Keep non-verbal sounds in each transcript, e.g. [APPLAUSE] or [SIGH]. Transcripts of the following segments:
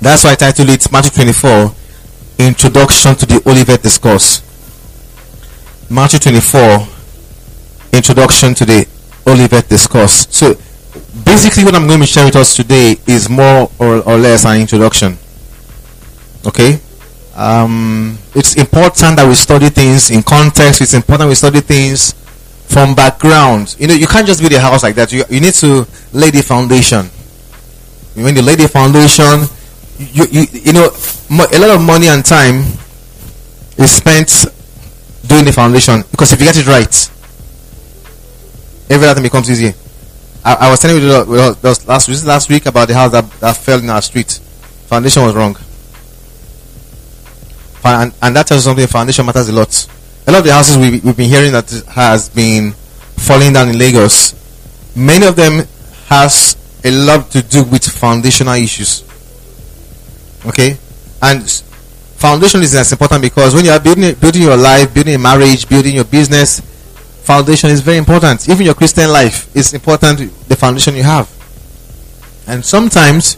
That's why I titled it Matthew 24 Introduction to the Olivet Discourse. Matthew 24 Introduction to the Olivet Discourse. So, basically, what I'm going to share with us today is more or, or less an introduction. Okay? Um, it's important that we study things in context, it's important we study things from background. You know, you can't just build a house like that. You, you need to lay the foundation. When you lay the foundation, you, you, you know, a lot of money and time is spent doing the foundation because if you get it right, every other thing becomes easy. I, I was telling you last last week about the house that, that fell in our street. Foundation was wrong. And, and that tells you something. Foundation matters a lot. A lot of the houses we, we've been hearing that has been falling down in Lagos, many of them has a lot to do with foundational issues. Okay, and foundation is as important because when you are building building your life, building a marriage, building your business, foundation is very important. Even your Christian life is important. The foundation you have, and sometimes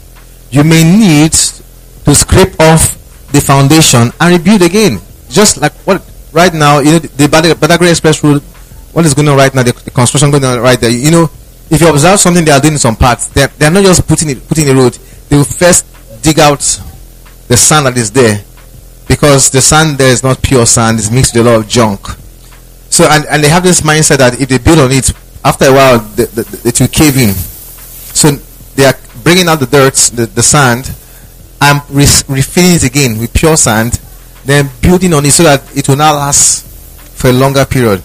you may need to scrape off the foundation and rebuild again. Just like what right now, you know, the Badagry Express Road, what is going on right now, the, the, construction going on right there. You know, if you observe something they are doing in some parts, they're, they're not just putting it putting the road. They will first dig out the sand that is there because the sand there is not pure sand; it's mixed with a lot of junk. So and, and they have this mindset that if they build on it, after a while, the, the, it will cave in. So they are bringing out the dirt, the, the sand, and re- refilling it again with pure sand, then building on it so that it will now last for a longer period.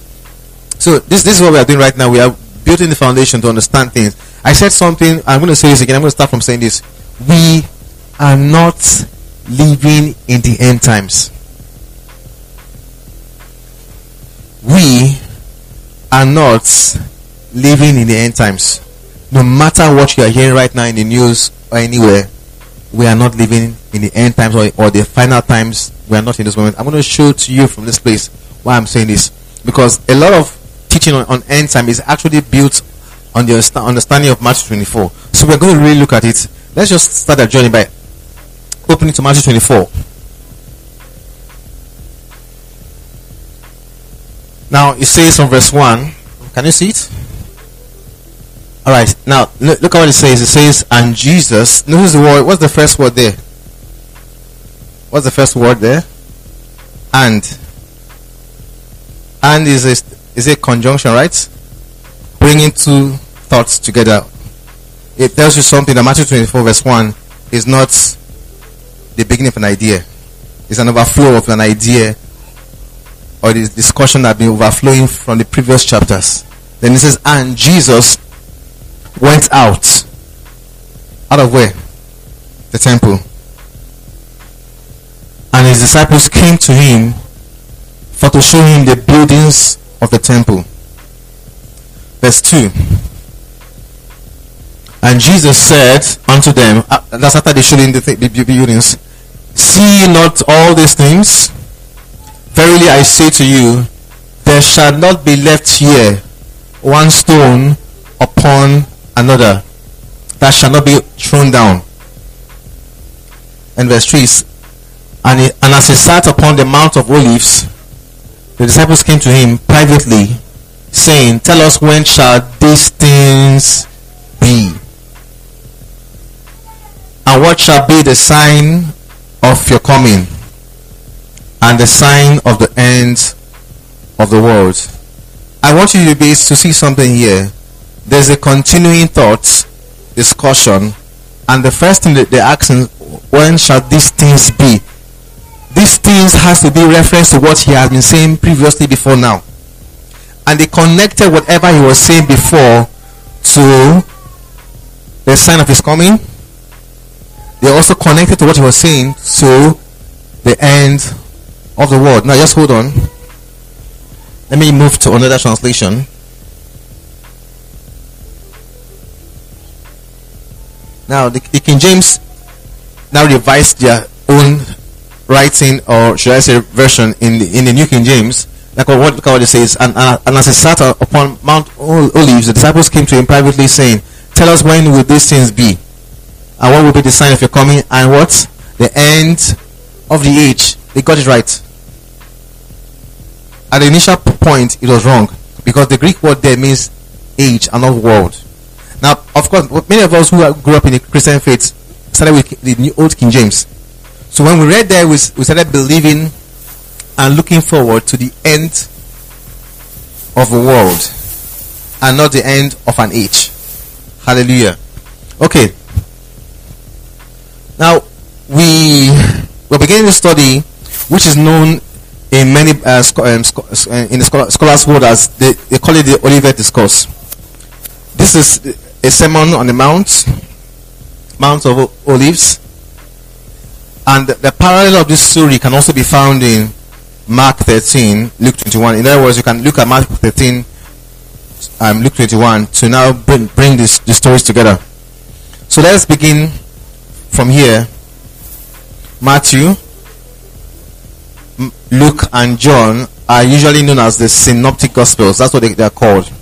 So this this is what we are doing right now. We are building the foundation to understand things. I said something. I'm going to say this again. I'm going to start from saying this. We are not living in the end times. We are not living in the end times. No matter what you are hearing right now in the news or anywhere, we are not living in the end times or, or the final times. We are not in this moment. I'm going to show to you from this place why I'm saying this. Because a lot of teaching on, on end time is actually built on the understanding of Matthew 24. So we're going to really look at it. Let's just start our journey by opening to Matthew 24. Now it says from verse 1. Can you see it? All right. Now look, at what it says. It says, "And Jesus." Notice the word. What's the first word there? What's the first word there? And. And is a is a conjunction, right? Bringing two thoughts together. It tells you something that Matthew 24 verse 1 is not the beginning of an idea. It's an overflow of an idea or this discussion that been overflowing from the previous chapters. Then it says, and Jesus went out. Out of where? The temple. And his disciples came to him for to show him the buildings of the temple. Verse 2. And Jesus said unto them, uh, that's after they showed him the, th- the buildings, See not all these things? Verily I say to you, there shall not be left here one stone upon another that shall not be thrown down. And verse 3 and, and as he sat upon the Mount of Olives, the disciples came to him privately, saying, Tell us when shall these things be? And what shall be the sign of your coming and the sign of the end of the world? I want you to be to see something here there's a continuing thought, discussion, and the first thing that they're asking, when shall these things be? These things has to be reference to what he has been saying previously before now. And they connected whatever he was saying before to the sign of his coming. They also connected to what he was saying to the end of the world. Now just hold on. Let me move to another translation. Now, the, the King James now revised their own writing, or should I say, version in the, in the New King James. Like what, look what it says. And, and, and as he sat upon Mount Olives, the disciples came to him privately, saying, Tell us when will these things be? And what will be the sign of your coming? And what? The end of the age. They got it right. At the initial point, it was wrong because the Greek word there means age and not world. Now, of course, many of us who grew up in the Christian faith started with the New Old King James. So when we read there, we, we started believing and looking forward to the end of a world and not the end of an age. Hallelujah. Okay. Now, we we're beginning to study, which is known in many uh, um, uh, in the scholars' world as they, they call it the Olivet Discourse. This is a sermon on the Mount, Mount of Olives, and the parallel of this story can also be found in Mark 13, Luke 21. In other words, you can look at Mark 13, um, Luke 21 to now bring bring this the stories together. So let's begin from here. Matthew, Luke, and John are usually known as the synoptic gospels. That's what they, they are called.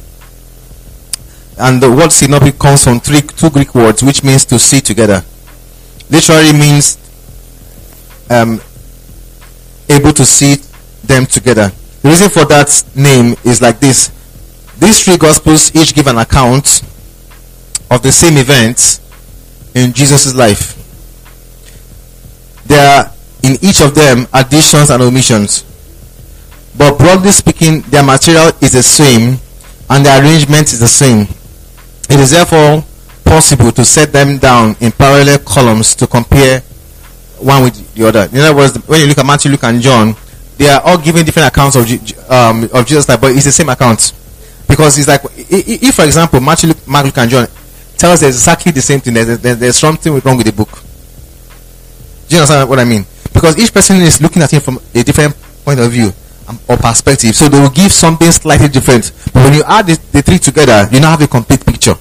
And the word synoptic comes from three, two Greek words, which means to see together. Literally means um, able to see them together. The reason for that name is like this. These three gospels each give an account of the same events in Jesus' life. There are in each of them additions and omissions. But broadly speaking, their material is the same and the arrangement is the same. It is therefore possible to set them down in parallel columns to compare one with the other. In other words, when you look at Matthew, Luke, and John, they are all giving different accounts of, um, of Jesus' life, but it's the same account. Because it's like, if, for example, Matthew, Luke, Mark, Luke, and John tell us exactly the same thing, there's, there's something wrong with the book. Do you understand what I mean? Because each person is looking at it from a different point of view um, or perspective. So they will give something slightly different. But when you add the, the three together, you now have a complete picture.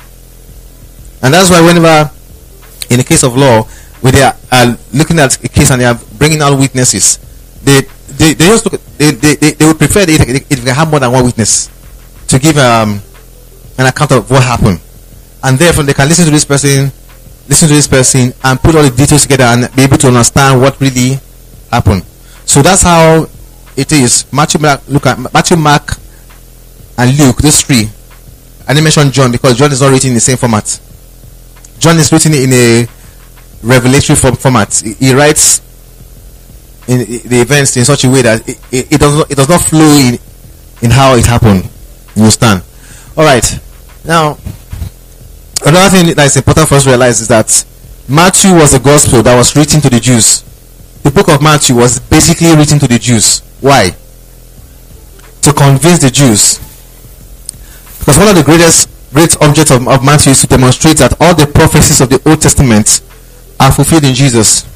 And that's why whenever, in the case of law, when they are looking at a case and they are bringing out witnesses, they they, they just look, they, they, they, they would prefer if they have more than one witness to give um, an account of what happened. And therefore they can listen to this person, listen to this person, and put all the details together and be able to understand what really happened. So that's how it is. Matthew, Mark, look at Matthew, Mark, and Luke. Those three. I didn't mention John because John is not written in the same format. John is written in a revelatory form, format. He, he writes in the events in such a way that it, it, it, does not it does not flow in in how it happened. You understand? All right. Now, another thing that is important for us to realize is that Matthew was a gospel that was written to the Jews. The book of Matthew was basically written to the Jews. Why? To convince the Jews. Because one of the greatest great objects of, of Matthew is to demonstrate that all the prophecies of the Old Testament are fulfilled in Jesus.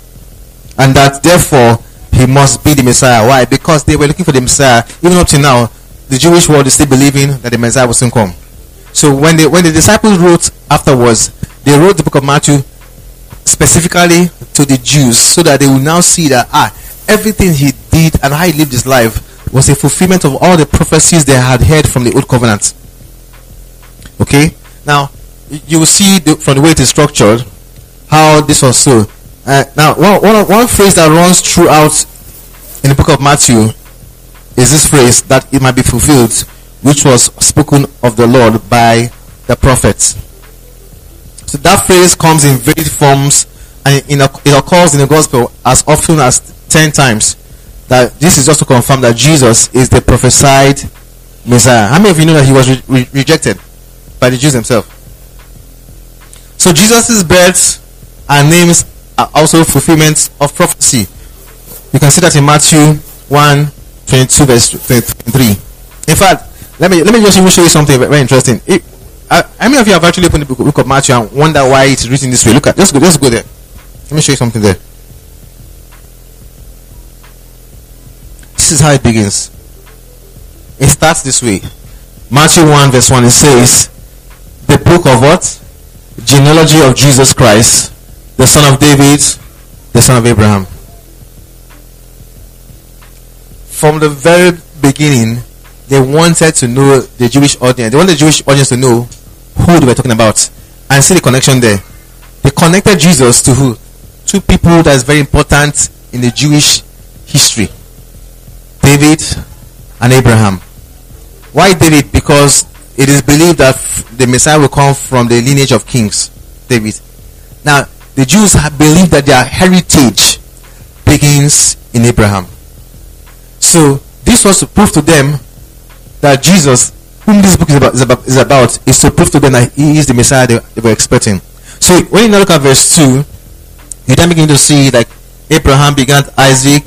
And that therefore he must be the Messiah. Why? Because they were looking for the Messiah. Even up to now, the Jewish world is still believing that the Messiah will soon come. So when they when the disciples wrote afterwards, they wrote the book of Matthew specifically to the Jews so that they will now see that ah everything he did and how he lived his life was a fulfillment of all the prophecies they had heard from the old covenant. Okay? Now you will see the, from the way it is structured how this was so. Uh, now, one, one, one phrase that runs throughout in the book of Matthew is this phrase that it might be fulfilled, which was spoken of the Lord by the prophets. So that phrase comes in varied forms and in a, it occurs in the gospel as often as 10 times. That this is just to confirm that Jesus is the prophesied Messiah. How many of you know that he was re- re- rejected by the Jews themselves? So Jesus' birth and names are also fulfillments of prophecy. You can see that in Matthew 1 22 verse 23. In fact, let me let me just even show you something very interesting. It, uh, how many of you have actually opened the book, book of Matthew and wonder why it's written this way? Look at just go just go there. Let me show you something there. This is how it begins. It starts this way. Matthew 1 verse 1 it says, The book of what? Genealogy of Jesus Christ, the son of David, the son of Abraham. From the very beginning, they wanted to know the Jewish audience. They wanted the Jewish audience to know who they were talking about and see the connection there. They connected Jesus to who? Two people that is very important in the Jewish history. David and Abraham. Why David? Because it is believed that the Messiah will come from the lineage of kings. David. Now, the Jews have believed that their heritage begins in Abraham. So, this was to prove to them that Jesus, whom this book is about, is about, is, about, is to prove to them that he is the Messiah they, they were expecting. So, when you look at verse 2, you then begin to see like Abraham began Isaac,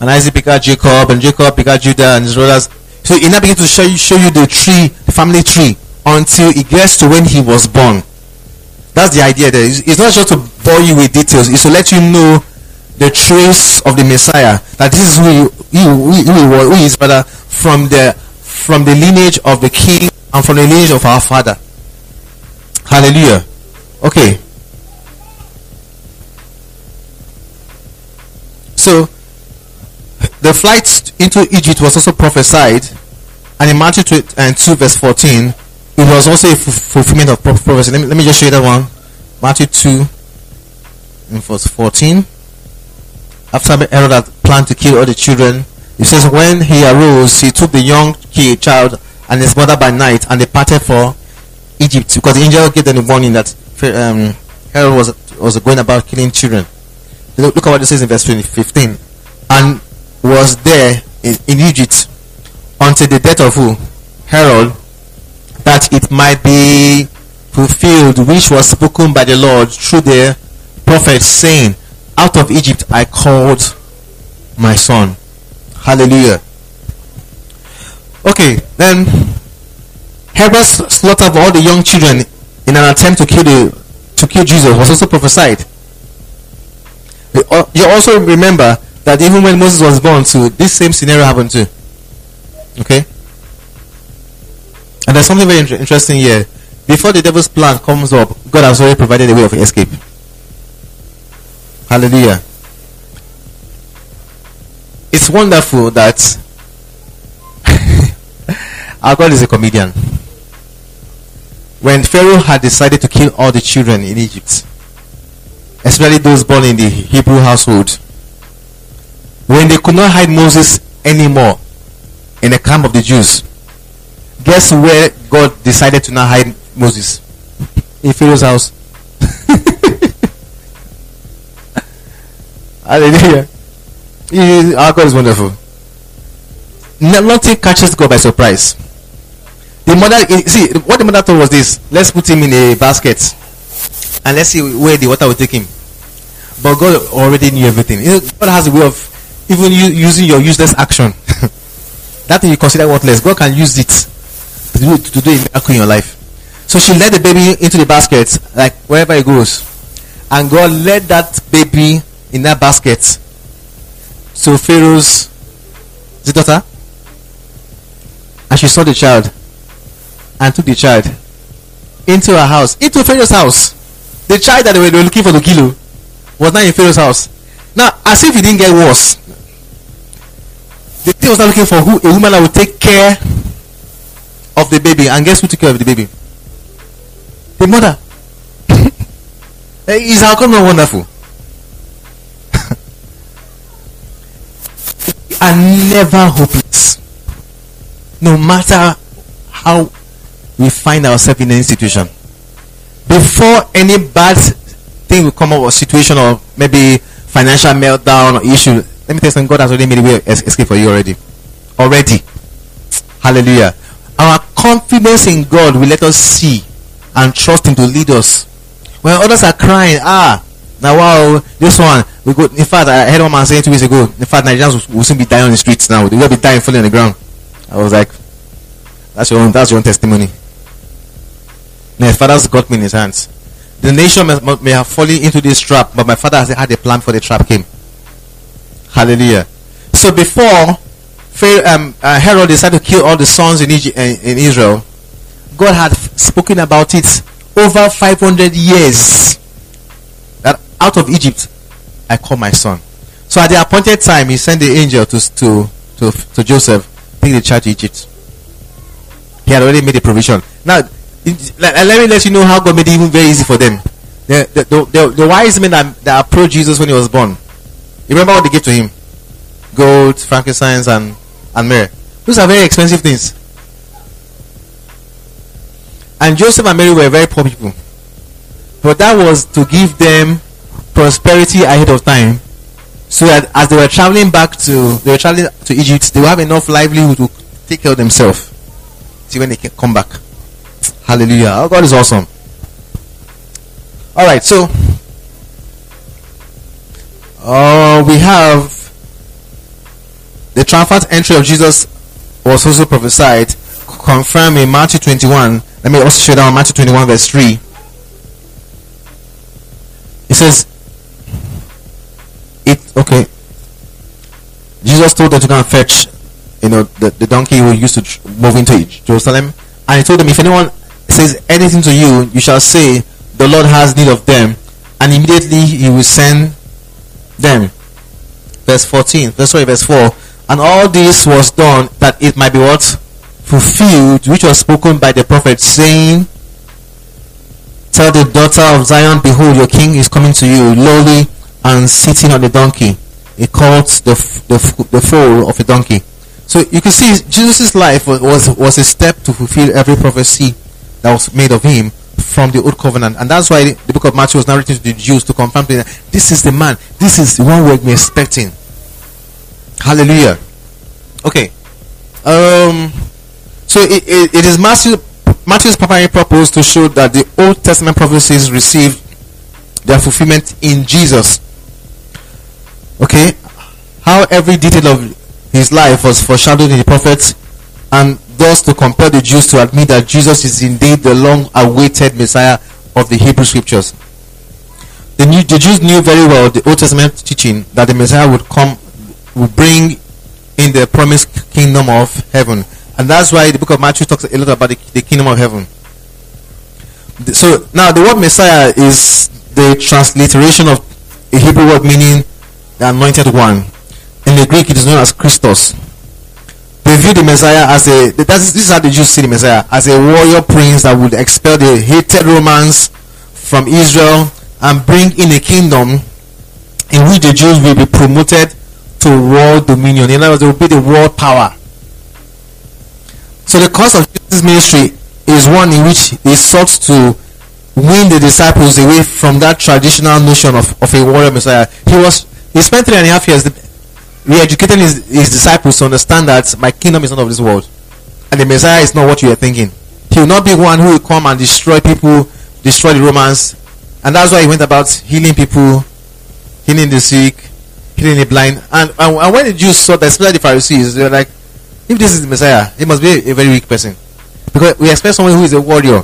and Isaac begat Jacob, and Jacob begat Judah and his brothers. So he now begins to show you, show you the tree, the family tree, until it gets to when he was born. That's the idea there. It's, it's not just to bore you with details, it's to let you know the trace of the Messiah. That this is who he, who, who, from the from the lineage of the king and from the lineage of our father. Hallelujah. Okay. So the flight into Egypt was also prophesied, and in Matthew 2, and uh, 2 verse 14, it was also a fulfillment of prophecy. Let me, let me just show you that one. Matthew 2 in verse 14. After Herod had planned to kill all the children, it says, When he arose, he took the young child and his mother by night and departed for Egypt because the angel gave them a warning that um, Herod was, was going about killing children. Look, look at what it says in verse 15. And was there in, in Egypt until the death of who? Herod, that it might be fulfilled, which was spoken by the Lord through the prophet, saying, Out of Egypt I called my son. Hallelujah. Okay, then Herod's slaughter of all the young children in an attempt to kill the to kill Jesus was also prophesied. You also remember that even when Moses was born, too, this same scenario happened too. Okay? And there's something very interesting here. Before the devil's plan comes up, God has already provided a way of escape. Hallelujah. It's wonderful that [LAUGHS] our God is a comedian. When Pharaoh had decided to kill all the children in Egypt, especially those born in the Hebrew household, when they could not hide Moses anymore in the camp of the Jews, guess where God decided to not hide Moses? In Pharaoh's house. [LAUGHS] Hallelujah. Our God is wonderful. Nothing catches God by surprise. The mother, eh, see, what the mother thought was this: let's put him in a basket, and let's see where the water will take him. But God already knew everything. God has a way of even using your useless action. [LAUGHS] that thing you consider worthless, God can use it to do, to do a miracle in your life. So she led the baby into the basket, like wherever it goes. And God led that baby in that basket. So Pharaoh's the daughter. And she saw the child and took the child into her house, into Pharaoh's house. The child that they were looking for the kilo was now in Pharaoh's house. Now, as if it didn't get worse, the thing was not looking for who a woman that would take care of the baby. And guess who took care of the baby? The mother. [LAUGHS] Eh, is our not wonderful? Are never hopeless. No matter how we find ourselves in any situation. Before any bad thing will come up or situation or maybe financial meltdown or issue, let me tell you something. God has already made a way escape for you already. Already. Hallelujah. Our confidence in God will let us see and trust Him to lead us. When others are crying, ah, now wow, this one, we go. In fact, I heard one man saying two weeks ago, in fact, Nigerians will, will soon be dying on the streets now. They will be dying falling on the ground. I was like, that's your own, that's your own testimony. My father's got me in his hands. The nation may, may have fallen into this trap, but my father has had a plan for the trap came. Hallelujah. So before um, uh, Herod decided to kill all the sons in, Egypt, in Israel, God had spoken about it over 500 years. Out of Egypt, I call my son. So at the appointed time, he sent the angel to, to, to, to Joseph, take the child to Egypt. He had already made a provision. Now, let, let me let you know how God made it even very easy for them. The, the, the, the, the wise men that, that approached Jesus when he was born. You remember what they gave to him? Gold, frankincense, and, and myrrh. Those are very expensive things. And Joseph and Mary were very poor people. But that was to give them prosperity ahead of time. So that as they were traveling back to they were traveling to Egypt, they will have enough livelihood to take care of themselves. See when they can come back. Hallelujah. Oh, God is awesome. Alright, so uh, we have the triumphant entry of Jesus was also prophesied, confirmed in Matthew 21. Let me also show down Matthew 21, verse 3. It says, it okay. Jesus told them to go and fetch, you know, the, the donkey who used to move into Jerusalem, and he told them, if anyone says anything to you, you shall say, the Lord has need of them, and immediately he will send them. Verse 14, verse sorry, verse 4. And all this was done that it might be what? Fulfilled, which was spoken by the prophet, saying, Tell the daughter of Zion, Behold, your king is coming to you, lowly and sitting on a donkey. He called the, the, the foal of a donkey. So you can see Jesus' life was, was a step to fulfill every prophecy that was made of him from the old covenant. And that's why the book of Matthew was narrated to the Jews to confirm that this is the man, this is the one we're expecting. Hallelujah. Okay. Um, so it, it, it is Matthew Matthew's primary purpose to show that the Old Testament prophecies received their fulfillment in Jesus. Okay, how every detail of his life was foreshadowed in the prophets, and thus to compel the Jews to admit that Jesus is indeed the long-awaited Messiah of the Hebrew Scriptures. The, new, the Jews knew very well the Old Testament teaching that the Messiah would come, would bring in the promised kingdom of heaven and that's why the book of Matthew talks a lot about the, the kingdom of heaven. So now the word Messiah is the transliteration of a Hebrew word meaning the anointed one. In the Greek, it is known as Christos. They view the Messiah as a that's, this is how the Jews see the Messiah as a warrior prince that would expel the hated Romans from Israel and bring in a kingdom in which the Jews will be promoted to world dominion. In other words, they will be the world power. So the course of Jesus' ministry is one in which he sought to win the disciples away from that traditional notion of, of a warrior messiah. He was he spent three and a half years re-educating his, his disciples to understand that my kingdom is not of this world. And the Messiah is not what you are thinking. He will not be one who will come and destroy people, destroy the Romans. And that's why he went about healing people, healing the sick, healing the blind. And, and, and when the Jews saw that, especially the Pharisees, they were like, if this is the Messiah, he must be a, very weak person. Because we expect someone who is a warrior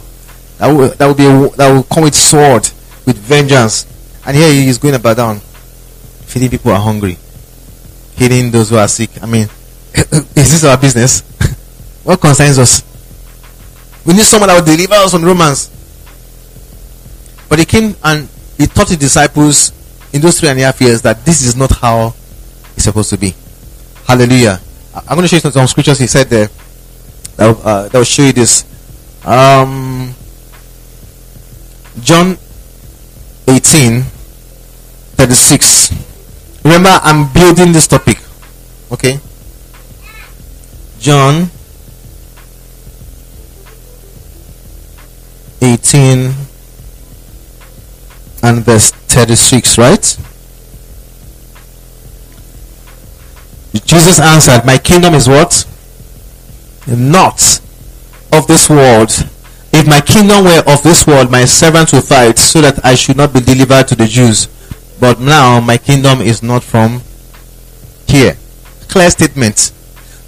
that will, that will be a, that will come with sword, with vengeance. And here he is going about down, feeding people who are hungry, healing those who are sick. I mean, [COUGHS] is this our business? [LAUGHS] what concerns us? We need someone that will deliver us from Romans. But he came and he taught his disciples in those three and a half years that this is not how it's supposed to be. Hallelujah. I'm going to show you some scriptures he said there that will, uh, that will show you this. Um, John 18 36. Remember, I'm building this topic. Okay? John 18 and verse 36, right? Jesus answered, My kingdom is what? Not of this world. If my kingdom were of this world, my servants would fight so that I should not be delivered to the Jews. But now my kingdom is not from here. Clear statement.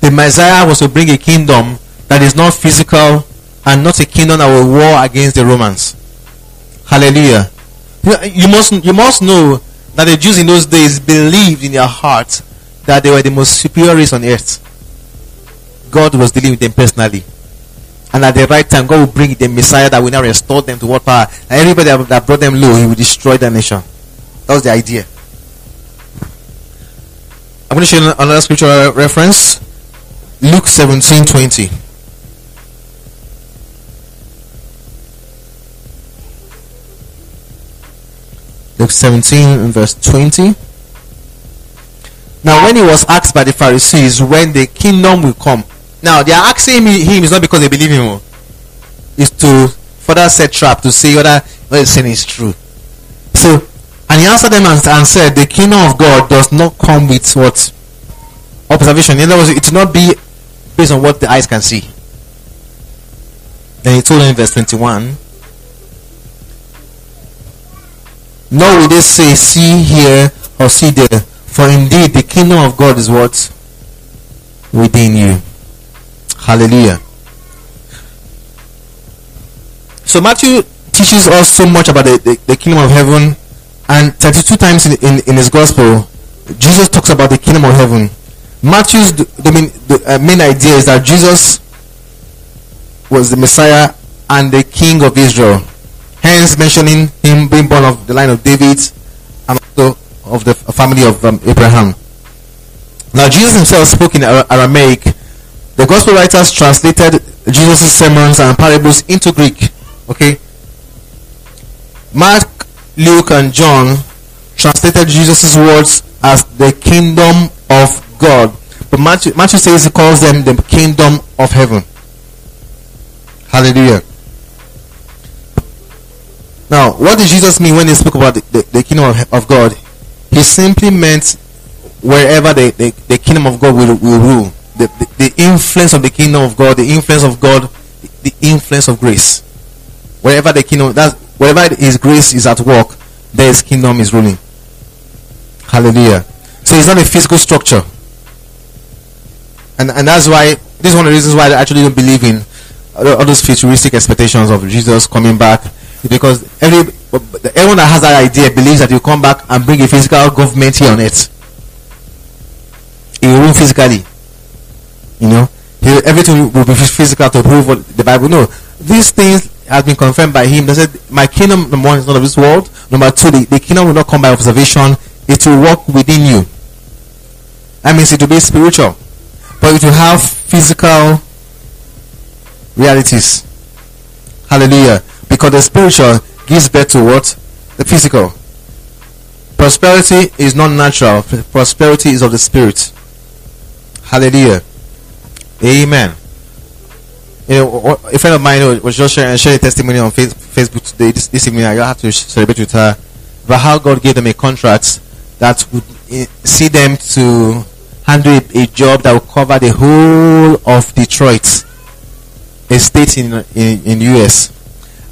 The Messiah was to bring a kingdom that is not physical and not a kingdom that will war against the Romans. Hallelujah. You must, you must know that the Jews in those days believed in their hearts that they were the most superior race on earth. God was dealing with them personally. And at the right time, God will bring the Messiah that will now restore them to what power. And everybody that brought them low, he will destroy their nation. That was the idea. I'm going to show another scripture reference. Luke 17 20. Luke 17 verse 20. Now, when he was asked by the Pharisees when the kingdom will come, now they are asking him is not because they believe him, oh. it's to further set trap to see whether what he's saying is true. So, and he answered them and, and said, The kingdom of God does not come with what observation. In other words, it will not be based on what the eyes can see. Then he told them in verse 21 Nor will they say, See here or see there, for indeed the kingdom of God is what? Within you. Hallelujah. So Matthew teaches us so much about the, the, the kingdom of heaven, and 32 times in, in, in his gospel, Jesus talks about the kingdom of heaven. Matthew's the, the, main, the uh, main idea is that Jesus was the Messiah and the King of Israel hence mentioning him being born of the line of David and also of the family of um, Abraham. Now, Jesus himself spoke in Aramaic. The gospel writers translated Jesus' sermons and parables into Greek. Okay? Mark, Luke, and John translated Jesus' words as the kingdom of God. But Matthew, Matthew says he calls them the kingdom of heaven. Hallelujah. Now, what did Jesus mean when he spoke about the, the, the kingdom of, of, God? He simply meant wherever the, the, the kingdom of God will, will rule. The, the, influence of the kingdom of God, the influence of God, the influence of grace. Wherever the kingdom, that's, wherever His grace is at work, there His kingdom is ruling. Hallelujah. So it's not a physical structure. And, and that's why, this is one of the reasons why I actually don't believe in all those futuristic expectations of Jesus coming back because every everyone that has that idea believes that you come back and bring a physical government here on earth. It will physically. You know, everything will be physical to prove what the Bible. No, these things have been confirmed by him. They said, "My kingdom, number one, is not of this world. Number two, the, the kingdom will not come by observation. It will work within you. That means it will be spiritual, but it will have physical realities. Hallelujah because the spiritual gives birth to what? The physical. Prosperity is not natural. Prosperity is of the spirit. Hallelujah. Amen. You know, a friend of mine was just sharing, sharing a testimony on Facebook today, this, this evening. I have to celebrate with her about how God gave them a contract that would eh, see them to handle a, a job that would cover the whole of Detroit, a state in in, in US.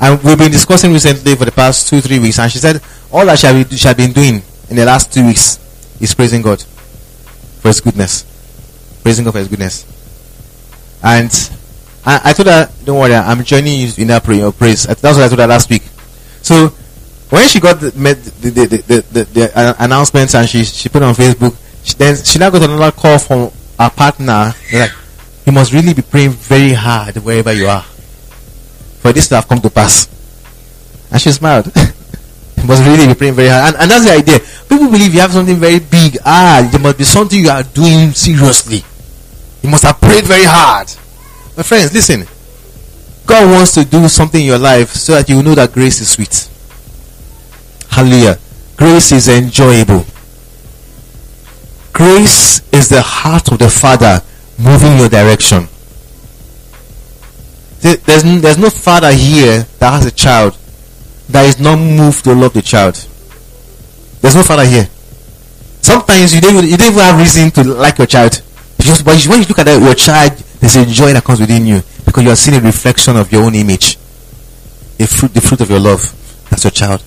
And we've been discussing recently for the past two, three weeks, and she said all that she had, she had been doing in the last two weeks is praising God for His goodness. Praising God for His goodness. And I, I told her, don't worry, I'm joining you in that prayer, praise. That's what I told her last week. So when she got the, the, the, the, the, the uh, announcements and she, she put on Facebook, she, then she now got another call from her partner. They're like, you must really be praying very hard wherever you are for this to have come to pass. And she smiled. [LAUGHS] it must really be praying very hard. And, and that's the idea. People believe you have something very big. Ah, there must be something you are doing seriously. You must have prayed very hard. My friends, listen. God wants to do something in your life so that you know that grace is sweet. Hallelujah. Grace is enjoyable. Grace is the heart of the Father moving your direction. There's, there's no father here that has a child that is not moved to love the child. There's no father here. Sometimes you don't you don't even have reason to like your child. But when you look at your child, there's a joy that comes within you because you are seeing a reflection of your own image. A fruit, the fruit of your love. That's your child.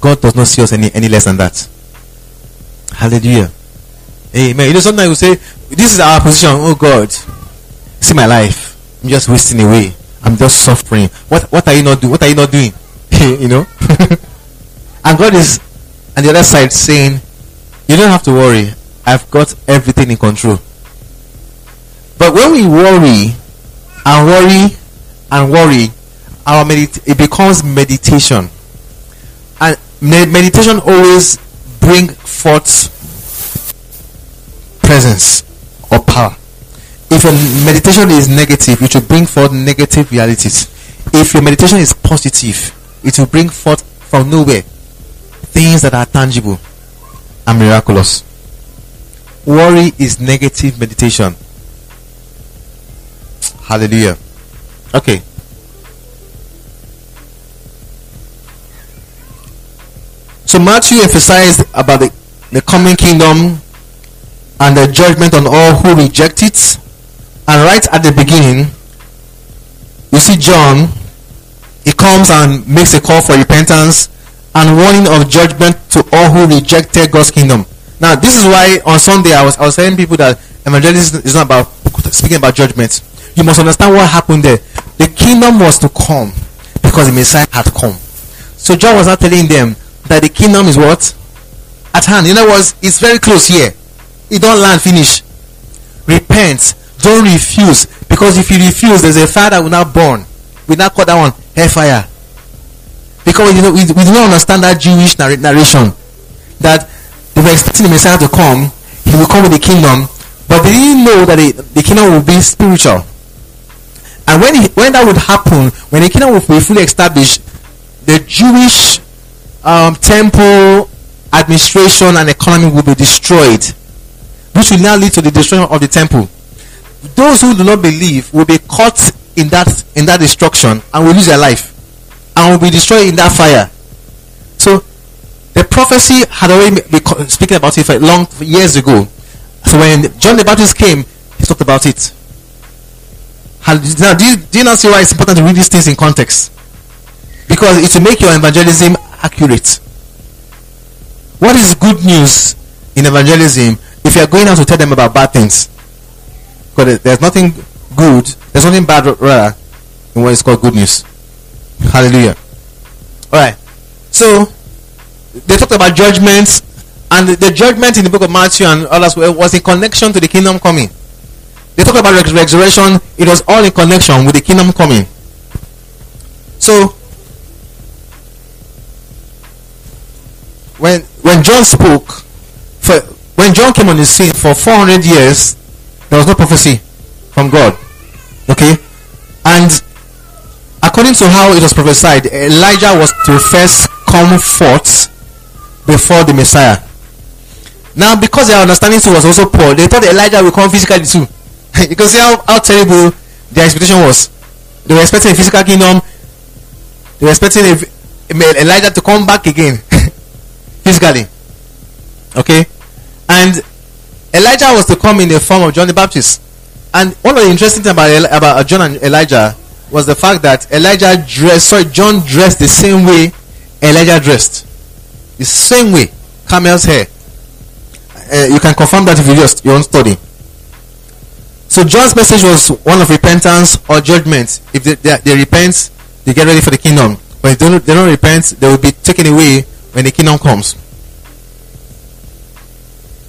God does not see us any, any less than that. Hallelujah. Amen. You know, sometimes we say, this is our position. Oh God, see my life. I'm just wasting away. I'm just suffering. What what are you not doing? What are you not doing? [LAUGHS] you know? [LAUGHS] and God is on the other side saying, You don't have to worry. I've got everything in control. But when we worry and worry and worry, our medit- it becomes meditation. And meditation always bring forth presence or power. If your meditation is negative, it will bring forth negative realities. If your meditation is positive, it will bring forth from nowhere things that are tangible and miraculous. Worry is negative meditation. Hallelujah. Okay. So Matthew emphasized about the, the coming kingdom and the judgment on all who reject it. And right at the beginning, you see John, he comes and makes a call for repentance and warning of judgment to all who rejected God's kingdom. Now, this is why on Sunday I was I was telling people that evangelism is not about speaking about judgment. You must understand what happened there. The kingdom was to come because the Messiah had come. So John was not telling them that the kingdom is what? At hand. In other words, it's very close here. It don't land finish. Repent. Don't refuse. Because if you refuse, there's a fire that will not burn. We not call that one hellfire. Because you know, we, we do not understand that Jewish narration. That they were expecting the Messiah to come. He will come with the kingdom. But they didn't know that the, the kingdom will be spiritual. And when, he, when that would happen, when the kingdom will be fully established, the Jewish um, temple administration and economy will be destroyed, which will now lead to the destruction of the temple. Those who do not believe will be caught in that in that destruction and will lose their life and will be destroyed in that fire. So the prophecy had already been speaking about it for long years ago. So when John the Baptist came, he talked about it. Now, do you, do you not see why it's important to read these things in context? Because it will make your evangelism accurate. What is good news in evangelism if you are going out to tell them about bad things? Because there's nothing good, there's nothing bad rather in what is called good news. Hallelujah. Alright. So they talked about judgments and the, the, judgment in the book of Matthew and others was in connection to the kingdom coming. They talked about resurrection, it was all in connection with the kingdom coming. So when when John spoke, for, when John came on the scene for 400 years, there was no prophecy from God. Okay? And according to how it was prophesied, Elijah was to first come forth before the Messiah. Now, because their understanding was also poor, they thought Elijah would come physically too. [LAUGHS] you can see how, how terrible their expectation was. They were expecting a physical kingdom. They were expecting a, Elijah to come back again [LAUGHS] physically. Okay? And Elijah was to come in the form of John the Baptist. And one of the interesting things about, about John and Elijah was the fact that Elijah dressed, sorry, John dressed the same way Elijah dressed. The same way. Camel's hair. Uh, you can confirm that if you just your own study. So John's message was one of repentance or judgment. If they, they, they repent, they get ready for the kingdom. But if they don't, they don't repent, they will be taken away when the kingdom comes.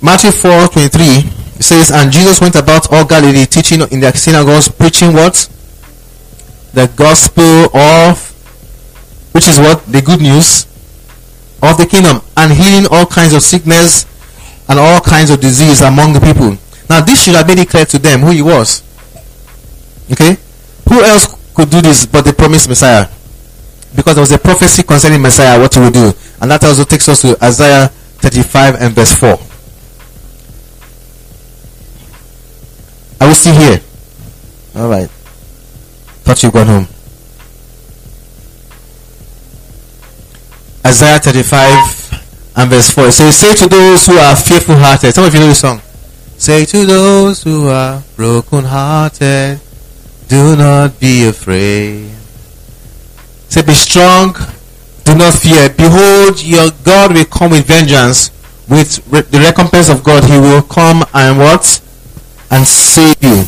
Matthew 4 23 says, And Jesus went about all Galilee, teaching in their synagogues, preaching what? The gospel of, which is what? The good news of the kingdom, and healing all kinds of sickness and all kinds of disease among the people. Now, this should have made it clear to them who he was. Okay? Who else could do this but the promised Messiah? Because there was a prophecy concerning Messiah, what he would do. And that also takes us to Isaiah 35 and verse 4. Are we still here? Alright. Thought you'd gone home. Isaiah 35 and verse 4. It says, Say to those who are fearful hearted. Some of you know the song. Say to those who are broken hearted, do not be afraid. Say, Be strong do not fear. Behold, your God will come with vengeance. With re- the recompense of God, he will come and what? And save you.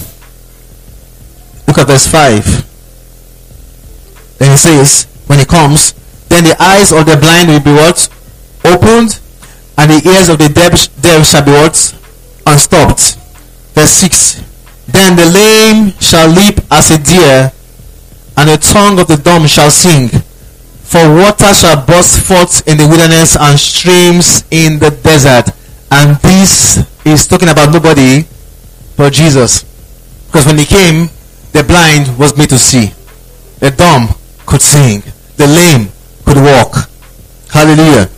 Look at verse 5. Then he says, when he comes, then the eyes of the blind will be what? Opened, and the ears of the deaf, deaf shall be what? Unstopped. Verse 6. Then the lame shall leap as a deer, and the tongue of the dumb shall sing. For water shall burst forth in the wilderness and streams in the desert. And this is talking about nobody but Jesus. Because when he came, the blind was made to see. The dumb could sing. The lame could walk. Hallelujah.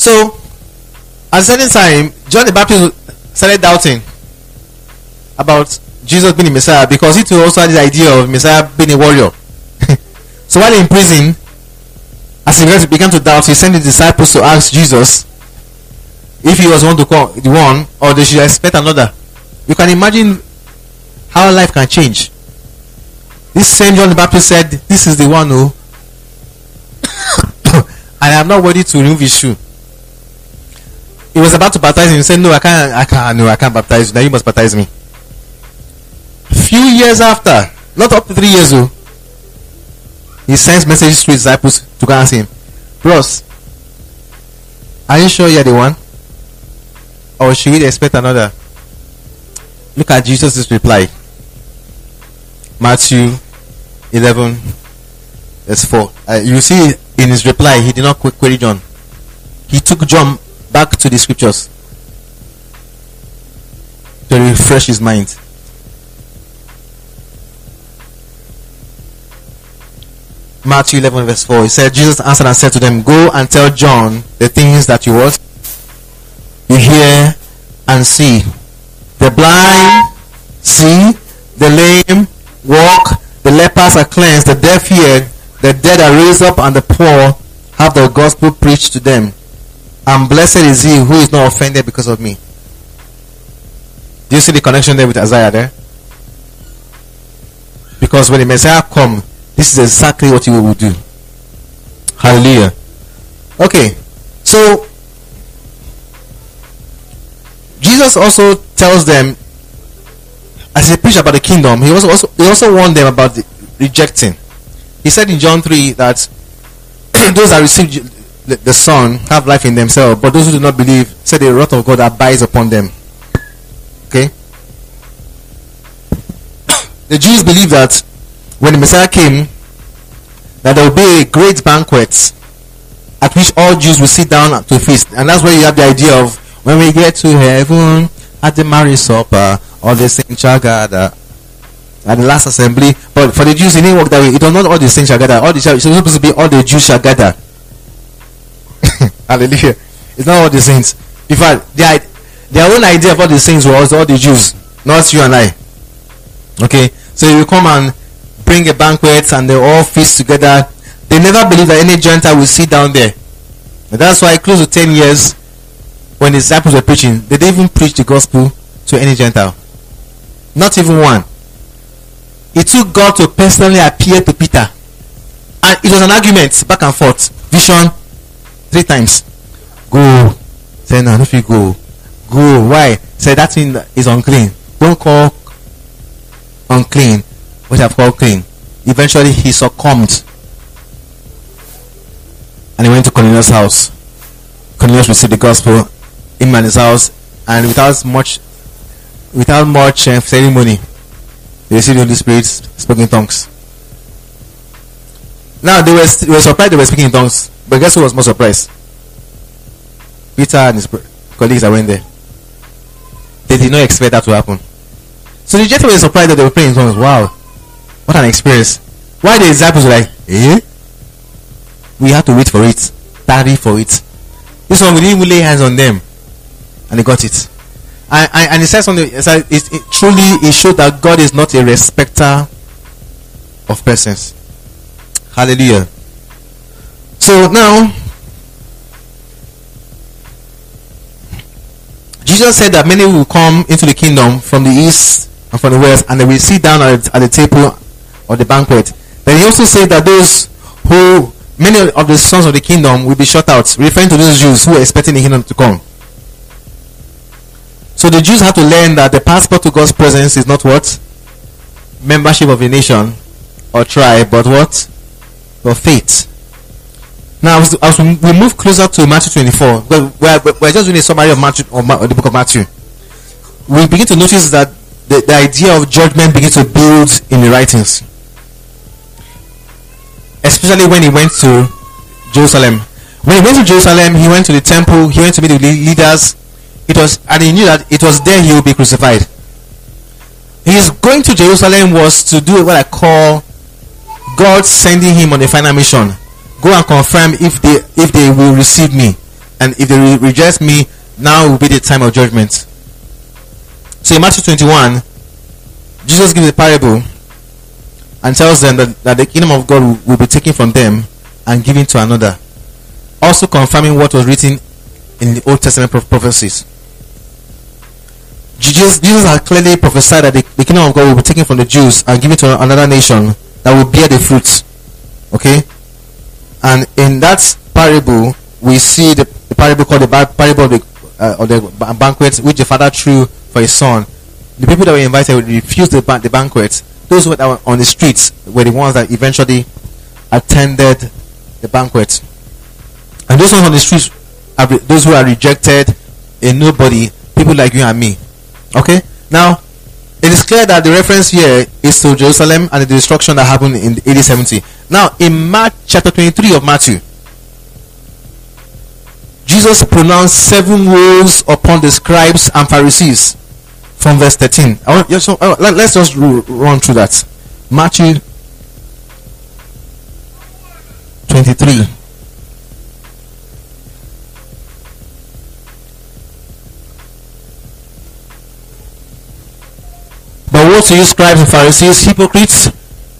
So, at a certain time, John the Baptist started doubting about Jesus being the Messiah because he too also had the idea of Messiah being a warrior. [LAUGHS] so while in prison, as he began to doubt, he sent his disciples to ask Jesus if he was one to call the one or they should expect another. You can imagine how life can change. This same John the Baptist said, This is the one who [COUGHS] I am not worthy to remove his shoe. He was about to baptize him. He said, No, I can't I can't no, I can't baptize you. Now you must baptize me. Few years after, not up to three years old, he sends messages to his disciples to go ask him, Bros, are you sure you're the one? Or should we expect another? Look at Jesus' reply. Matthew 11, verse 4. Uh, you see in his reply, he did not query John. He took John back to the scriptures to refresh his mind. Matthew 11 verse 4. He said, Jesus answered and said to them, Go and tell John the things that you what? You hear and see. The blind see, the lame walk, the lepers are cleansed, the deaf hear, the dead are raised up, and the poor have the gospel preached to them. And blessed is he who is not offended because of me. Do you see the connection there with Isaiah there? Because when the Messiah come, this is exactly what he will do. Hallelujah. Okay, so Jesus also tells them, as he preached about the kingdom, he also, also he also warned them about the rejecting. He said in John 3 that [CLEARS THROAT] those that receive the, the Son have life in themselves, but those who do not believe, said the wrath of God abides upon them. Okay? the Jews believe that when the Messiah came, that there will be a great banquet at which all Jews will sit down to feast. And that's where you have the idea of when we get to heaven at the marriage supper, all the saints gather at the last assembly. But for the Jews, it didn't work that way. It was not all the saints shall gather. All the it's supposed to be all the Jews shall gather. [LAUGHS] Hallelujah. It's not all the saints. In fact, their, their own idea of all the saints was all the Jews, not you and I. Okay? So you come and bring a banquet and they all feast together. They never believe that any Gentile will sit down there. And that's why close to 10 years when the disciples were preaching, they didn't even preach the gospel to any Gentile. Not even one. It took God to personally appear to Peter. And it was an argument back and forth. Vision three times. Go. Say no, if you go. Go. Why? Say that thing is unclean. Don't call unclean what I've called clean. Eventually he succumbed. And he went to Cornelius' house. Cornelius received the gospel in his house and without much without much uh, ceremony they received the Holy Spirit in tongues. Now they were, they were surprised they were speaking in tongues, but guess who was more surprised? Peter and his colleagues that went there. They did not expect that to happen. So the Gentiles were surprised that they were praying in tongues. Wow, what an experience! Why the disciples were like, eh? We had to wait for it, tarry for it. This one we didn't even lay hands on them, and they got it. And, and, and he said something. It, it, it, truly, it showed that God is not a respecter of persons. Hallelujah. So now, Jesus said that many will come into the kingdom from the east and from the west, and they will sit down at, at the table or the banquet. Then he also said that those who many of the sons of the kingdom will be shut out, referring to those Jews who are expecting the kingdom to come. So the Jews had to learn that the passport to God's presence is not what? Membership of a nation or tribe, but what? Your faith. Now, as we move closer to Matthew 24, we're, we're just doing a summary of Matthew, or the book of Matthew. We begin to notice that the, the idea of judgment begins to build in the writings. Especially when he went to Jerusalem. When he went to Jerusalem, he went to the temple, he went to meet the leaders, it was, and he knew that it was there he would be crucified. His going to Jerusalem was to do what I call God sending him on a final mission. Go and confirm if they if they will receive me, and if they re- reject me, now will be the time of judgment. So in Matthew 21, Jesus gives a parable and tells them that, that the kingdom of God will, will be taken from them and given to another. Also confirming what was written in the Old Testament prophecies. Jesus, Jesus had clearly prophesied that the, the, kingdom of God will be taken from the Jews and given to another nation that will bear the fruits. Okay? And in that parable, we see the, the parable called the parable of the, uh, of the banquet which the father threw for his son. The people that were invited refused the, the banquet. Those who were on the streets were the ones that eventually attended the banquet. And those on the streets are those who are rejected, a nobody, people like you and me. Okay? Now, it is clear that the reference here is to Jerusalem and the destruction that happened in AD 70. Now, in Mark chapter 23 of Matthew, Jesus pronounced seven woes upon the scribes and Pharisees from verse 13. Want, yes, so, uh, let, us just run through that. Matthew 23. But woe to you, scribes and Pharisees, hypocrites,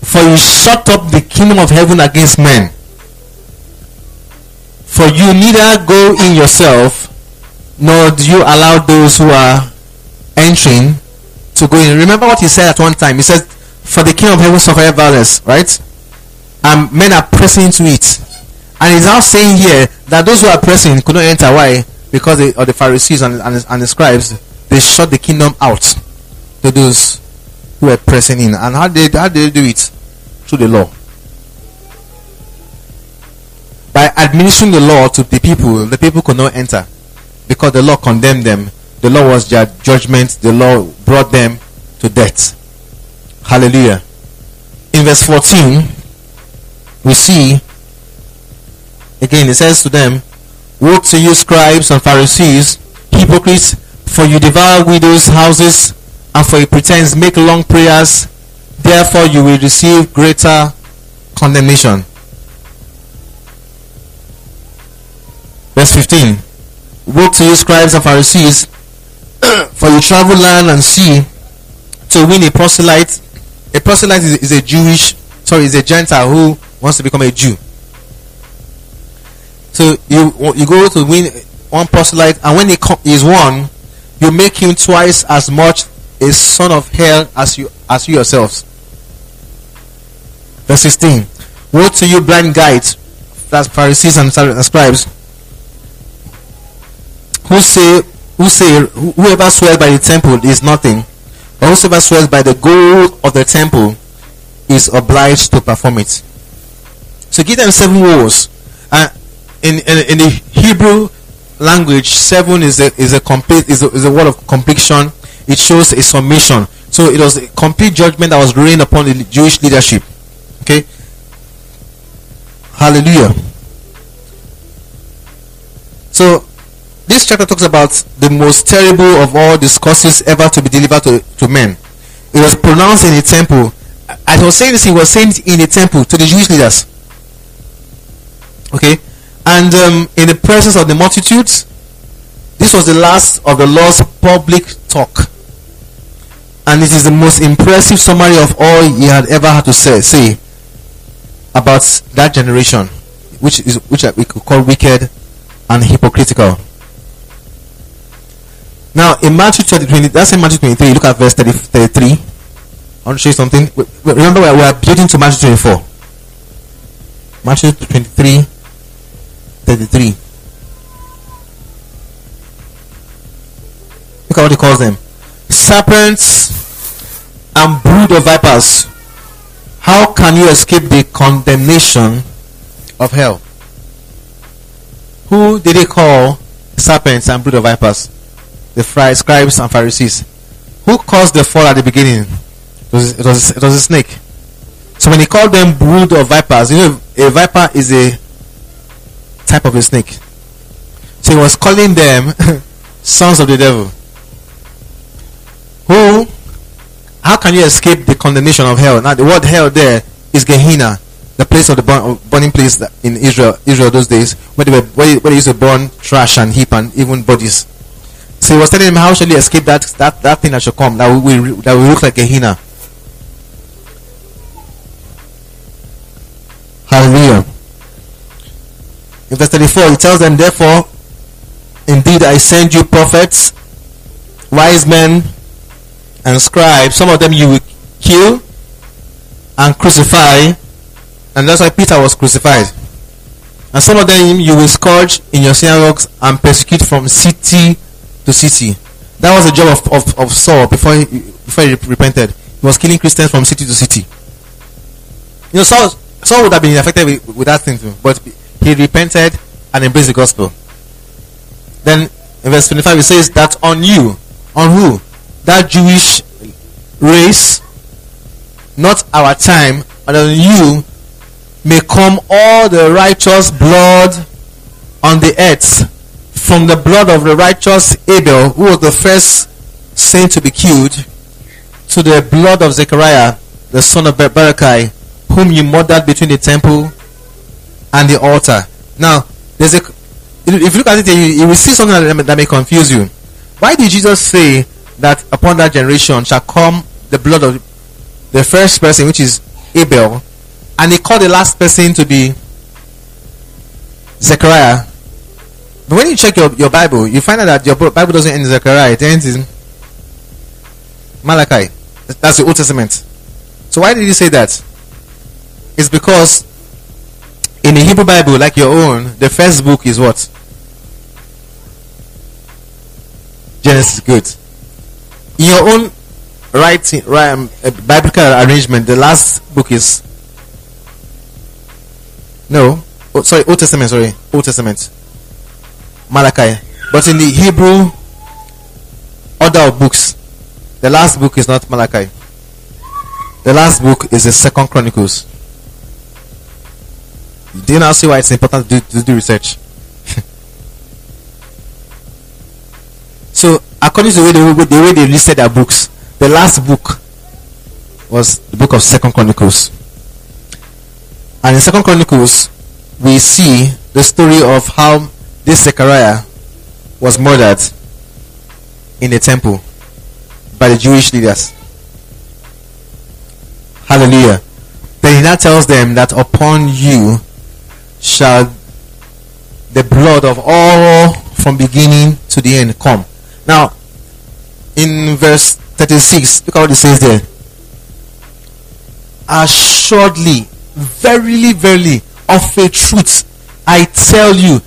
for you shut up the kingdom of heaven against men. For you neither go in yourself, nor do you allow those who are entering to go in. Remember what he said at one time. He said, For the kingdom of heaven suffereth violence, right? And men are pressing into it. And he's now saying here that those who are pressing could not enter. Why? Because of the Pharisees and, and, and the scribes, they shut the kingdom out to those who were pressing in. And how did how did they do it? Through the law. By administering the law to the people, the people could not enter because the law condemned them. The law was their judgment. The law brought them to death. Hallelujah. In verse 14, we see again it says to them, Woe to you, scribes and Pharisees, hypocrites, for you devour widows' houses and for a pretense make long prayers, therefore you will receive greater condemnation. Verse 15 Woe to you, scribes and Pharisees, [CLEARS THROAT] for you travel land and sea to win a proselyte. A proselyte is, is a Jewish, sorry, is a Gentile who wants to become a Jew. So you you go to win one proselyte, and when he is won, you make him twice as much a son of hell as you as you yourselves. Verse 16. Woe to you blind guides, that's Pharisees and scribes, who say who say whoever swears by the temple is nothing, but whoever swears by the gold of the temple is obliged to perform it. So give them seven woes. Uh, in, in, in the Hebrew language, seven is a is a complete is a, is a word of completion it shows a summation. So it was a complete judgment that was rained upon the Jewish leadership. Okay. Hallelujah. So this chapter talks about the most terrible of all discourses ever to be delivered to, to men. It was pronounced in a temple. As I was saying this, he was saying in a temple to the Jewish leaders. Okay? And um, in the presence of the multitudes, this was the last of the Lord's public talk and it is the most impressive summary of all he had ever had to say, say about that generation, which is which we could call wicked and hypocritical. Now in Matthew 20, that's in Matthew 23, look at verse 30, 33. I want to show you something. Remember, we are building to Matthew 24. Matthew 23, 33. Look at what he calls them serpents and brood of vipers, how can you escape the condemnation of hell? Who did he call serpents and brood of vipers? The scribes and Pharisees. Who caused the fall at the beginning? It was, it was, it was a snake. So when he called them brood of vipers, you know, a viper is a type of a snake. So he was calling them [LAUGHS] sons of the devil. Who how can you escape the condemnation of hell? Now, the word hell there is Gehenna, the place of the burn, burning place in Israel, Israel those days, where they were where, they used to burn trash and heap and even bodies. So he was telling him, How shall you escape that, that, that thing that shall come, that will, that will look like a hina? Hallelujah. In verse 34, he tells them, Therefore, indeed I send you prophets, wise men, and scribes. Some of them you will kill and crucify. And that's why Peter was crucified. And some of them you will scourge in your synagogues and persecute from city to city. That was the job of, of, of Saul before he, before he repented. He was killing Christians from city to city. You know, Saul, Saul would have been affected with, with that thing too. But he repented and embraced the gospel. Then in verse 25 it says that on you, on who? That Jewish race, not our time, and on you may come all the righteous blood on the earth from the blood of the righteous Abel, who was the first saint to be killed, to the blood of Zechariah, the son of Berechiah, whom you murdered between the temple and the altar. Now, there's a if you look at it, you, you will see something that may confuse you. Why did Jesus say that upon that generation shall come the blood of the first person, which is Abel, and he called the last person to be Zechariah? But when you check your, your Bible, you find out that your Bible doesn't end in Zechariah, it ends in Malachi. That's the Old Testament. So why did he say that? It's because in the Hebrew Bible, like your own, the first book is what? Genesis. Good. In your own writing, um, biblical arrangement, the last book is no. Oh, sorry, Old Testament. Sorry, Old Testament. Malachi. But in the Hebrew order of books, the last book is not Malachi. The last book is the Second Chronicles. Do you now see why it's important to do, to do research? So, according to the way, they, the way they listed their books, the last book was the book of Second Chronicles. And in Second Chronicles, we see the story of how this Zechariah was murdered in the temple by the Jewish leaders. Hallelujah. Then he now tells them that upon you shall the blood of all from beginning to the end come. Now, in verse 36, look at what it says there. Assuredly, verily, verily, of a truth, I tell you,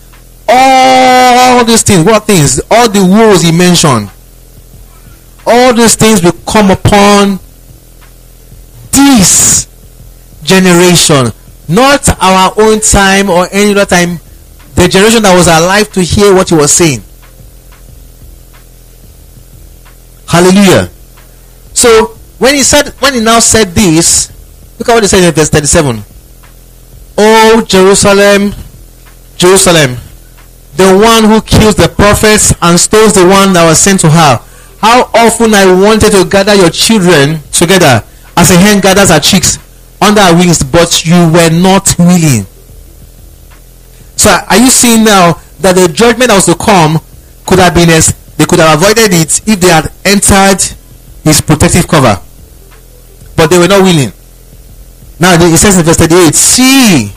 all these things, what things? All the woes he mentioned, all these things will come upon this generation not our own time or any other time. The generation that was alive to hear what he was saying. Hallelujah. So when he said, when he now said this, look at what he said in verse 37. Oh Jerusalem, Jerusalem, the one who kills the prophets and stones the one that was sent to her. How often I wanted to gather your children together as a hen gathers her chicks under her wings, but you were not willing. So are you seeing now that the judgment that was to come could have been as they could have avoided it if they had entered his protective cover. But they were not willing. Now it says in verse 38, see,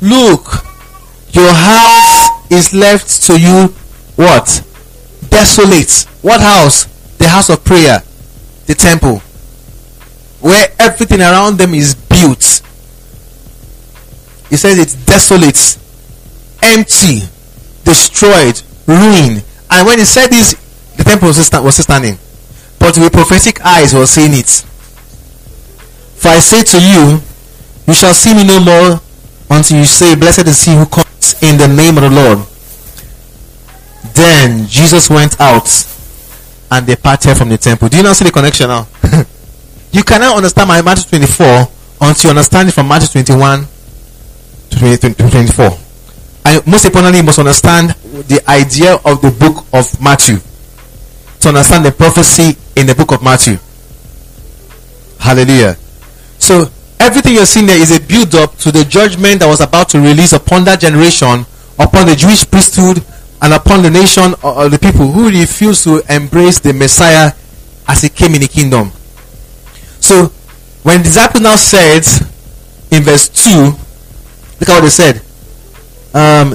look, your house is left to you what? Desolate. What house? The house of prayer, the temple where everything around them is built. He says it's desolate, empty, destroyed, ruined. And when he said this, the temple was was standing. But with prophetic eyes, was seeing it. For I say to you, you shall see me no more until you say, Blessed is he who comes in the name of the Lord. Then Jesus went out and departed from the temple. Do you not see the connection now? [LAUGHS] You cannot understand my Matthew 24 until you understand it from Matthew 21 to 24. And most importantly, you must understand the idea of the book of Matthew to understand the prophecy in the book of Matthew. Hallelujah. So everything you're seeing there is a build up to the judgment that was about to release upon that generation, upon the Jewish priesthood and upon the nation or the people who refused to embrace the Messiah as he came in the kingdom. So, when the disciples now said in verse 2, look at what they said. Um,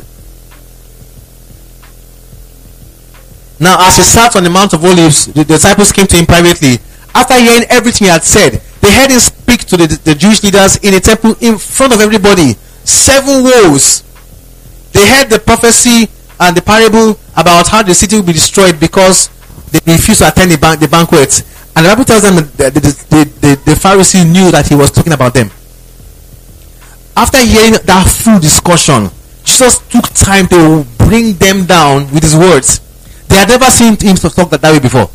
now, as he sat on the Mount of Olives, the disciples came to him privately. After hearing everything he had said, they heard him speak to the, the Jewish leaders in the temple in front of everybody. Seven woes. They heard the prophecy and the parable about how the city will be destroyed because they refused to attend the, ban- the banquet. And the Bible tells them that the, the, the, Pharisee knew that he was talking about them. After hearing that full discussion, Jesus took time to bring them down with his words. They had never seen him talk that, way before.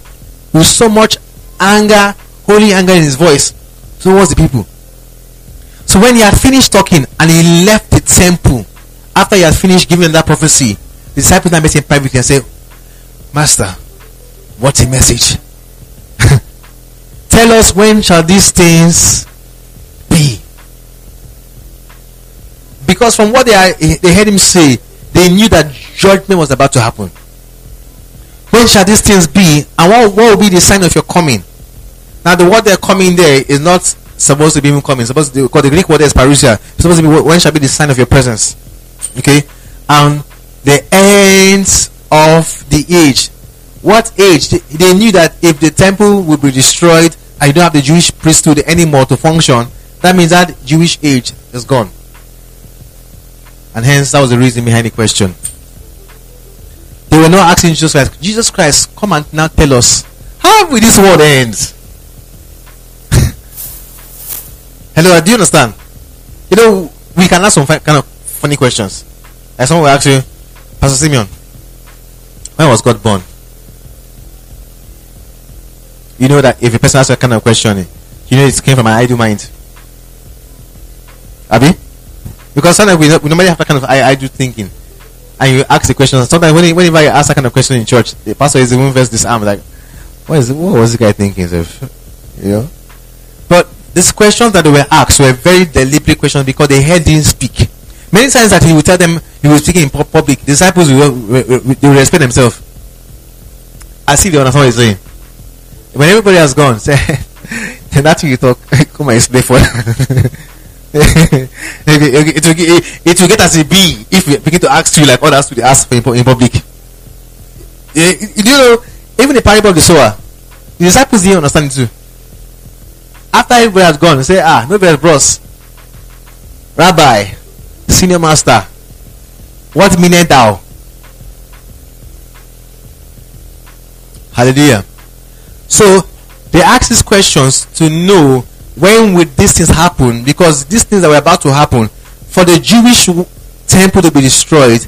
With so much anger, holy anger in his voice towards the people. So when he had finished talking and he left the temple, after he had finished giving that prophecy, the disciples now met him privately and said, Master, what a message. [LAUGHS] Tell us when shall these things be? Because from what they, are, they heard him say, they knew that judgment was about to happen. When shall these things be? And what, what will be the sign of your coming? Now, the word they're coming there is not supposed to be even coming. Supposed to be, because the Greek word is parousia. It's supposed to be when shall be the sign of your presence. Okay? And the ends of the age. What age? They, they knew that if the temple would be destroyed and you don't have the Jewish priesthood anymore to function, that means that Jewish age is gone. And hence, that was the reason behind the question. They were not asking Jesus Christ, Jesus Christ, come and now tell us, how will this world end? [LAUGHS] Hello, do you understand? You know, we can ask some kind of funny questions. Like someone will ask you, Pastor Simeon, when was God born? You know that if a person asks that kind of question, you know it came from an idle mind. Abi? Because sometimes we, we normally have that kind of I, I do thinking. And you ask the question. Sometimes when, whenever you ask that kind of question in church, the pastor is even first disarmed. Like, what is what was the guy thinking? You know? But these questions that they were asked were very deliberate questions because they heard him speak. Many times that he would tell them he was speaking in public, disciples will, they will respect themselves. As if they understand what he's saying. When everybody has gone, [LAUGHS] say, [LAUGHS] then that you talk, [LAUGHS] come and explain for it, will, it, it will get as a B if we begin to ask you like others to ask in, in public. You, you know, even the parable of the sower, the disciples didn't understand it too. After everybody has gone, say, ah, nobody has bros. Rabbi, senior master, what meaneth thou? Hallelujah. So they ask these questions to know when would these things happen? Because these things that were about to happen for the Jewish temple to be destroyed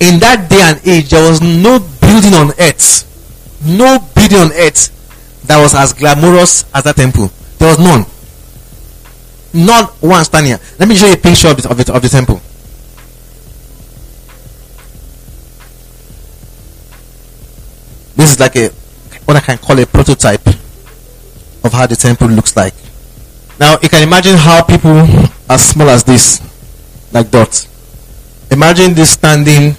in that day and age there was no building on earth. No building on earth that was as glamorous as that temple. There was none. Not one standing here. Let me show you a picture of the, of of the temple. This is like a what I can call a prototype of how the temple looks like now you can imagine how people as small as this, like dots. Imagine this standing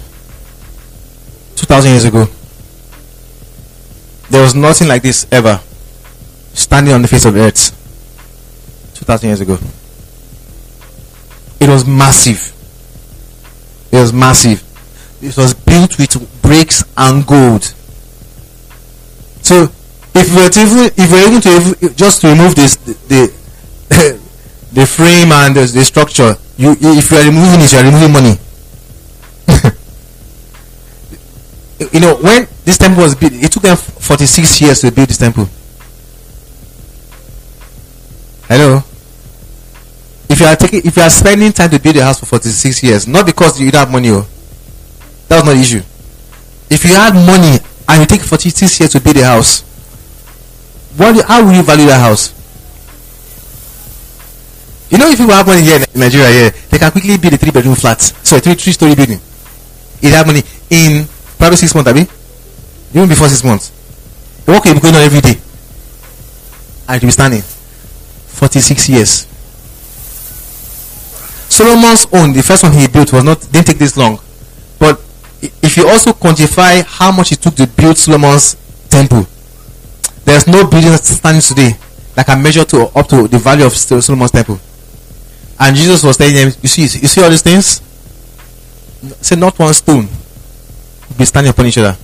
2000 years ago. There was nothing like this ever standing on the face of the earth 2000 years ago. It was massive. It was massive. It was built with bricks and gold. So if we were to if we were able to just remove this the the [LAUGHS] frame and the, the structure. You, if you are removing it, you are removing money. [LAUGHS] you know, when this temple was built, it took them 46 years to build this temple. Hello. If you are taking, if you are spending time to build a house for 46 years, not because you don't have money, oh, that's not the issue. If you had money and you take 46 years to build a house, what, how will you value that house? You know, if people have money here in Nigeria, here, they can quickly build a three bedroom flat. So a three three story building. They have money in probably six months, I mean, even before six months. The work will be going on every day. And it will be standing. 46 years. Solomon's own, the first one he built was not didn't take this long. But if if you also quantify how much it took to build Solomon's temple, there's no building standing today that can measure to up to the value of Solomon's temple. And Jesus was telling them, you see, you see all these things? Say not one stone will be standing upon each other.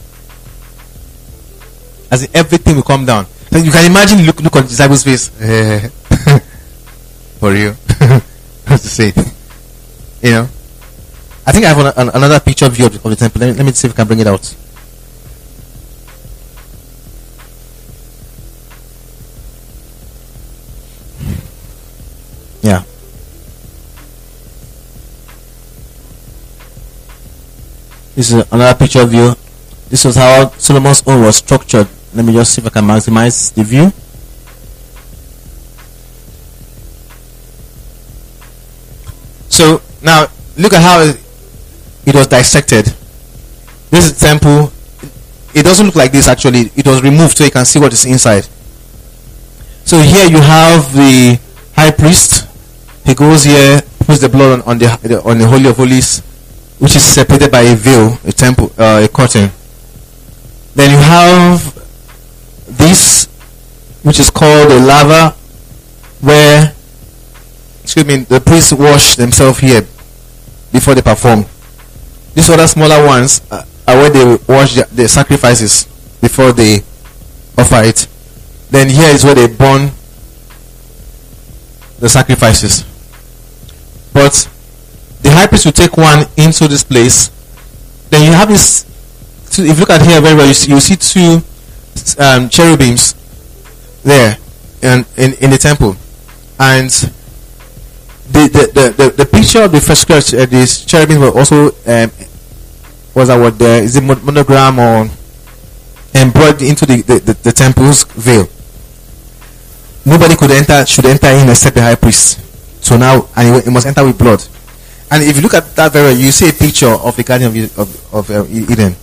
As in everything will come down. So you can imagine look look on the disciples' face. [LAUGHS] For you. [LAUGHS] What's to say? You know? I think I have an, an, another picture view of the, of the temple. Let me, let me see if I can bring it out. Yeah. This is another picture view. This was how Solomon's own was structured. Let me just see if I can maximize the view. So now look at how it was dissected. This is temple. It doesn't look like this actually. It was removed so you can see what is inside. So here you have the high priest. He goes here, puts the blood on the on the holy of holies, which is separated by a veil, a temple, uh, a curtain. Then you have this, which is called a laver, where excuse me, the priests wash themselves here before they perform. These other smaller ones are where they wash the, the sacrifices before they offer it. Then here is where they burn the sacrifices. But the high priest will take one into this place. Then you have this. If you look at here very well, you see, you see two um, cherubims there in, in, in the temple. And the, the, the, the, picture of the first church, uh, these cherubim were also um, was that what there is it monogram or embroidered into the, the, the, the, temple's veil. Nobody could enter should enter in except the high priest. So now and it must enter with blood. And if you look at that very you see a picture of the garden of, of, of uh, Eden.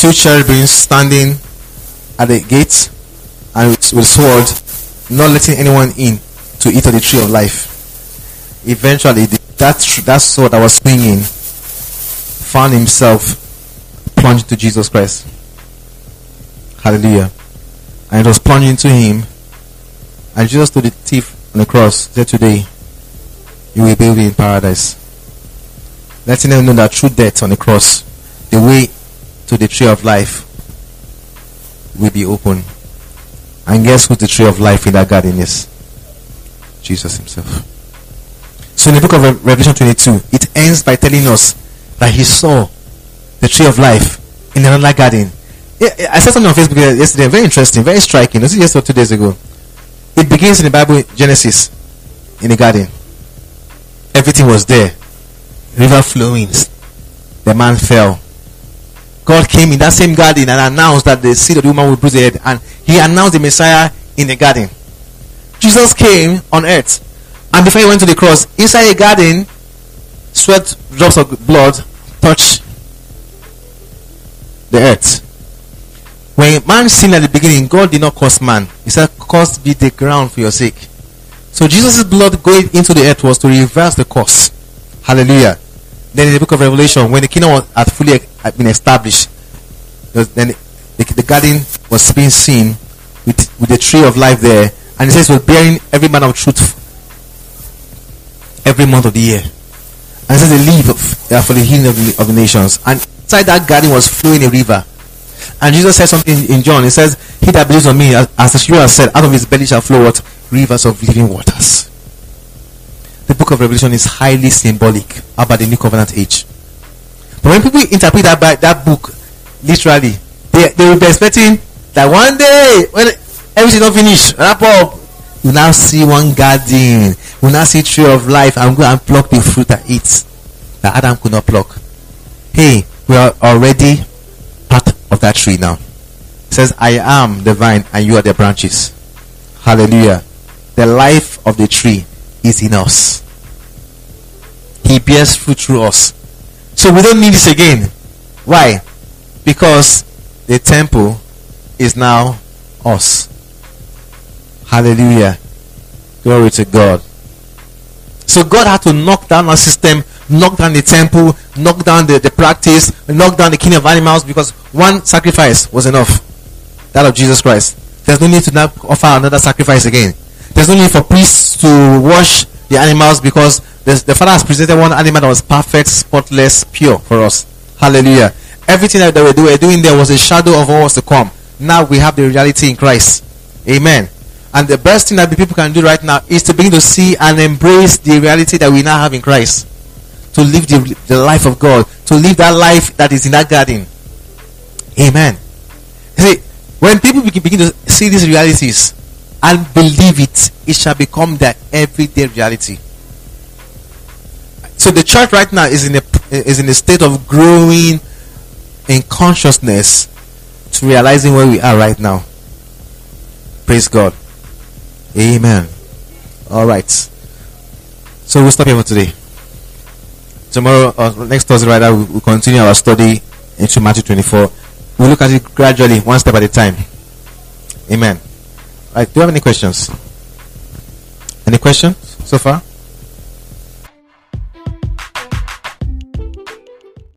Two cherubim standing at the gate and with, sword, not letting anyone in to eat of the tree of life eventually the, that that sword that was swinging found himself plunged into Jesus Christ. Hallelujah. And it was plunged into him. And Jesus told the thief on the cross, said today, you will be in paradise. Letting them know that through death on the cross, the way to the tree of life will be open. And guess who the tree of life in that garden is? Jesus himself. So in the book of Revelation 22, it ends by telling us that he saw the tree of life in another garden. I saw something on Facebook yesterday, very interesting, very striking. This is just two days ago. It begins in the Bible, Genesis, in the garden. Everything was there. River flowing. The man fell. God came in that same garden and announced that the seed of the woman would bruise the head. And he announced the Messiah in the garden. Jesus came on earth and before he went to the cross, inside a garden, sweat drops of blood touch the earth. When man sinned at the beginning, God did not curse man. He said, Curse be the ground for your sake. So Jesus' blood going into the earth was to reverse the curse. Hallelujah. Then in the book of Revelation, when the kingdom had fully had been established, then the, the, garden was being seen with, with the tree of life there. And it says, was bearing every man of truth every month of the year. And it says they live uh, for the healing of the, of the nations. And inside that garden was flowing a river. And Jesus said something in John. He says, He that believes on me, as, as the scripture said, out of his belly shall flow what? Rivers of living waters. The book of Revelation is highly symbolic about the new covenant age. But when people interpret that by that book literally, they, they will be expecting that one day when everything not finished, wrap up, you now see one garden will now see tree of life I'm going and pluck the fruit and eat that Adam could not pluck. Hey, we are already part of that tree now. It says, I am the vine and you are the branches. Hallelujah. The life of the tree is in us. He bears fruit through us. So we don't need this again. Why? Because the temple is now us. Hallelujah. Glory to God. So God had to knock down our system, knock down the temple, knock down the, the practice, knock down the king of animals because one sacrifice was enough. That of Jesus Christ. There's no need to now offer another sacrifice again. There's no need for priests to wash the animals because the, the Father has presented one animal that was perfect, spotless, pure for us. Hallelujah. Everything that they were doing there was a shadow of what was to come. Now we have the reality in Christ. Amen. And the best thing that the people can do right now is to begin to see and embrace the reality that we now have in Christ. To live the, the life of God. To live that life that is in that garden. Amen. See, when people begin to see these realities and believe it, it shall become their everyday reality. So the church right now is in a is in a state of growing in consciousness to realizing where we are right now. Praise God. Amen. All right. So we'll stop here for today. Tomorrow, or next Thursday, rather, we'll continue our study into Matthew 24. We'll look at it gradually, one step at a time. Amen. Right. Do you have any questions? Any questions so far?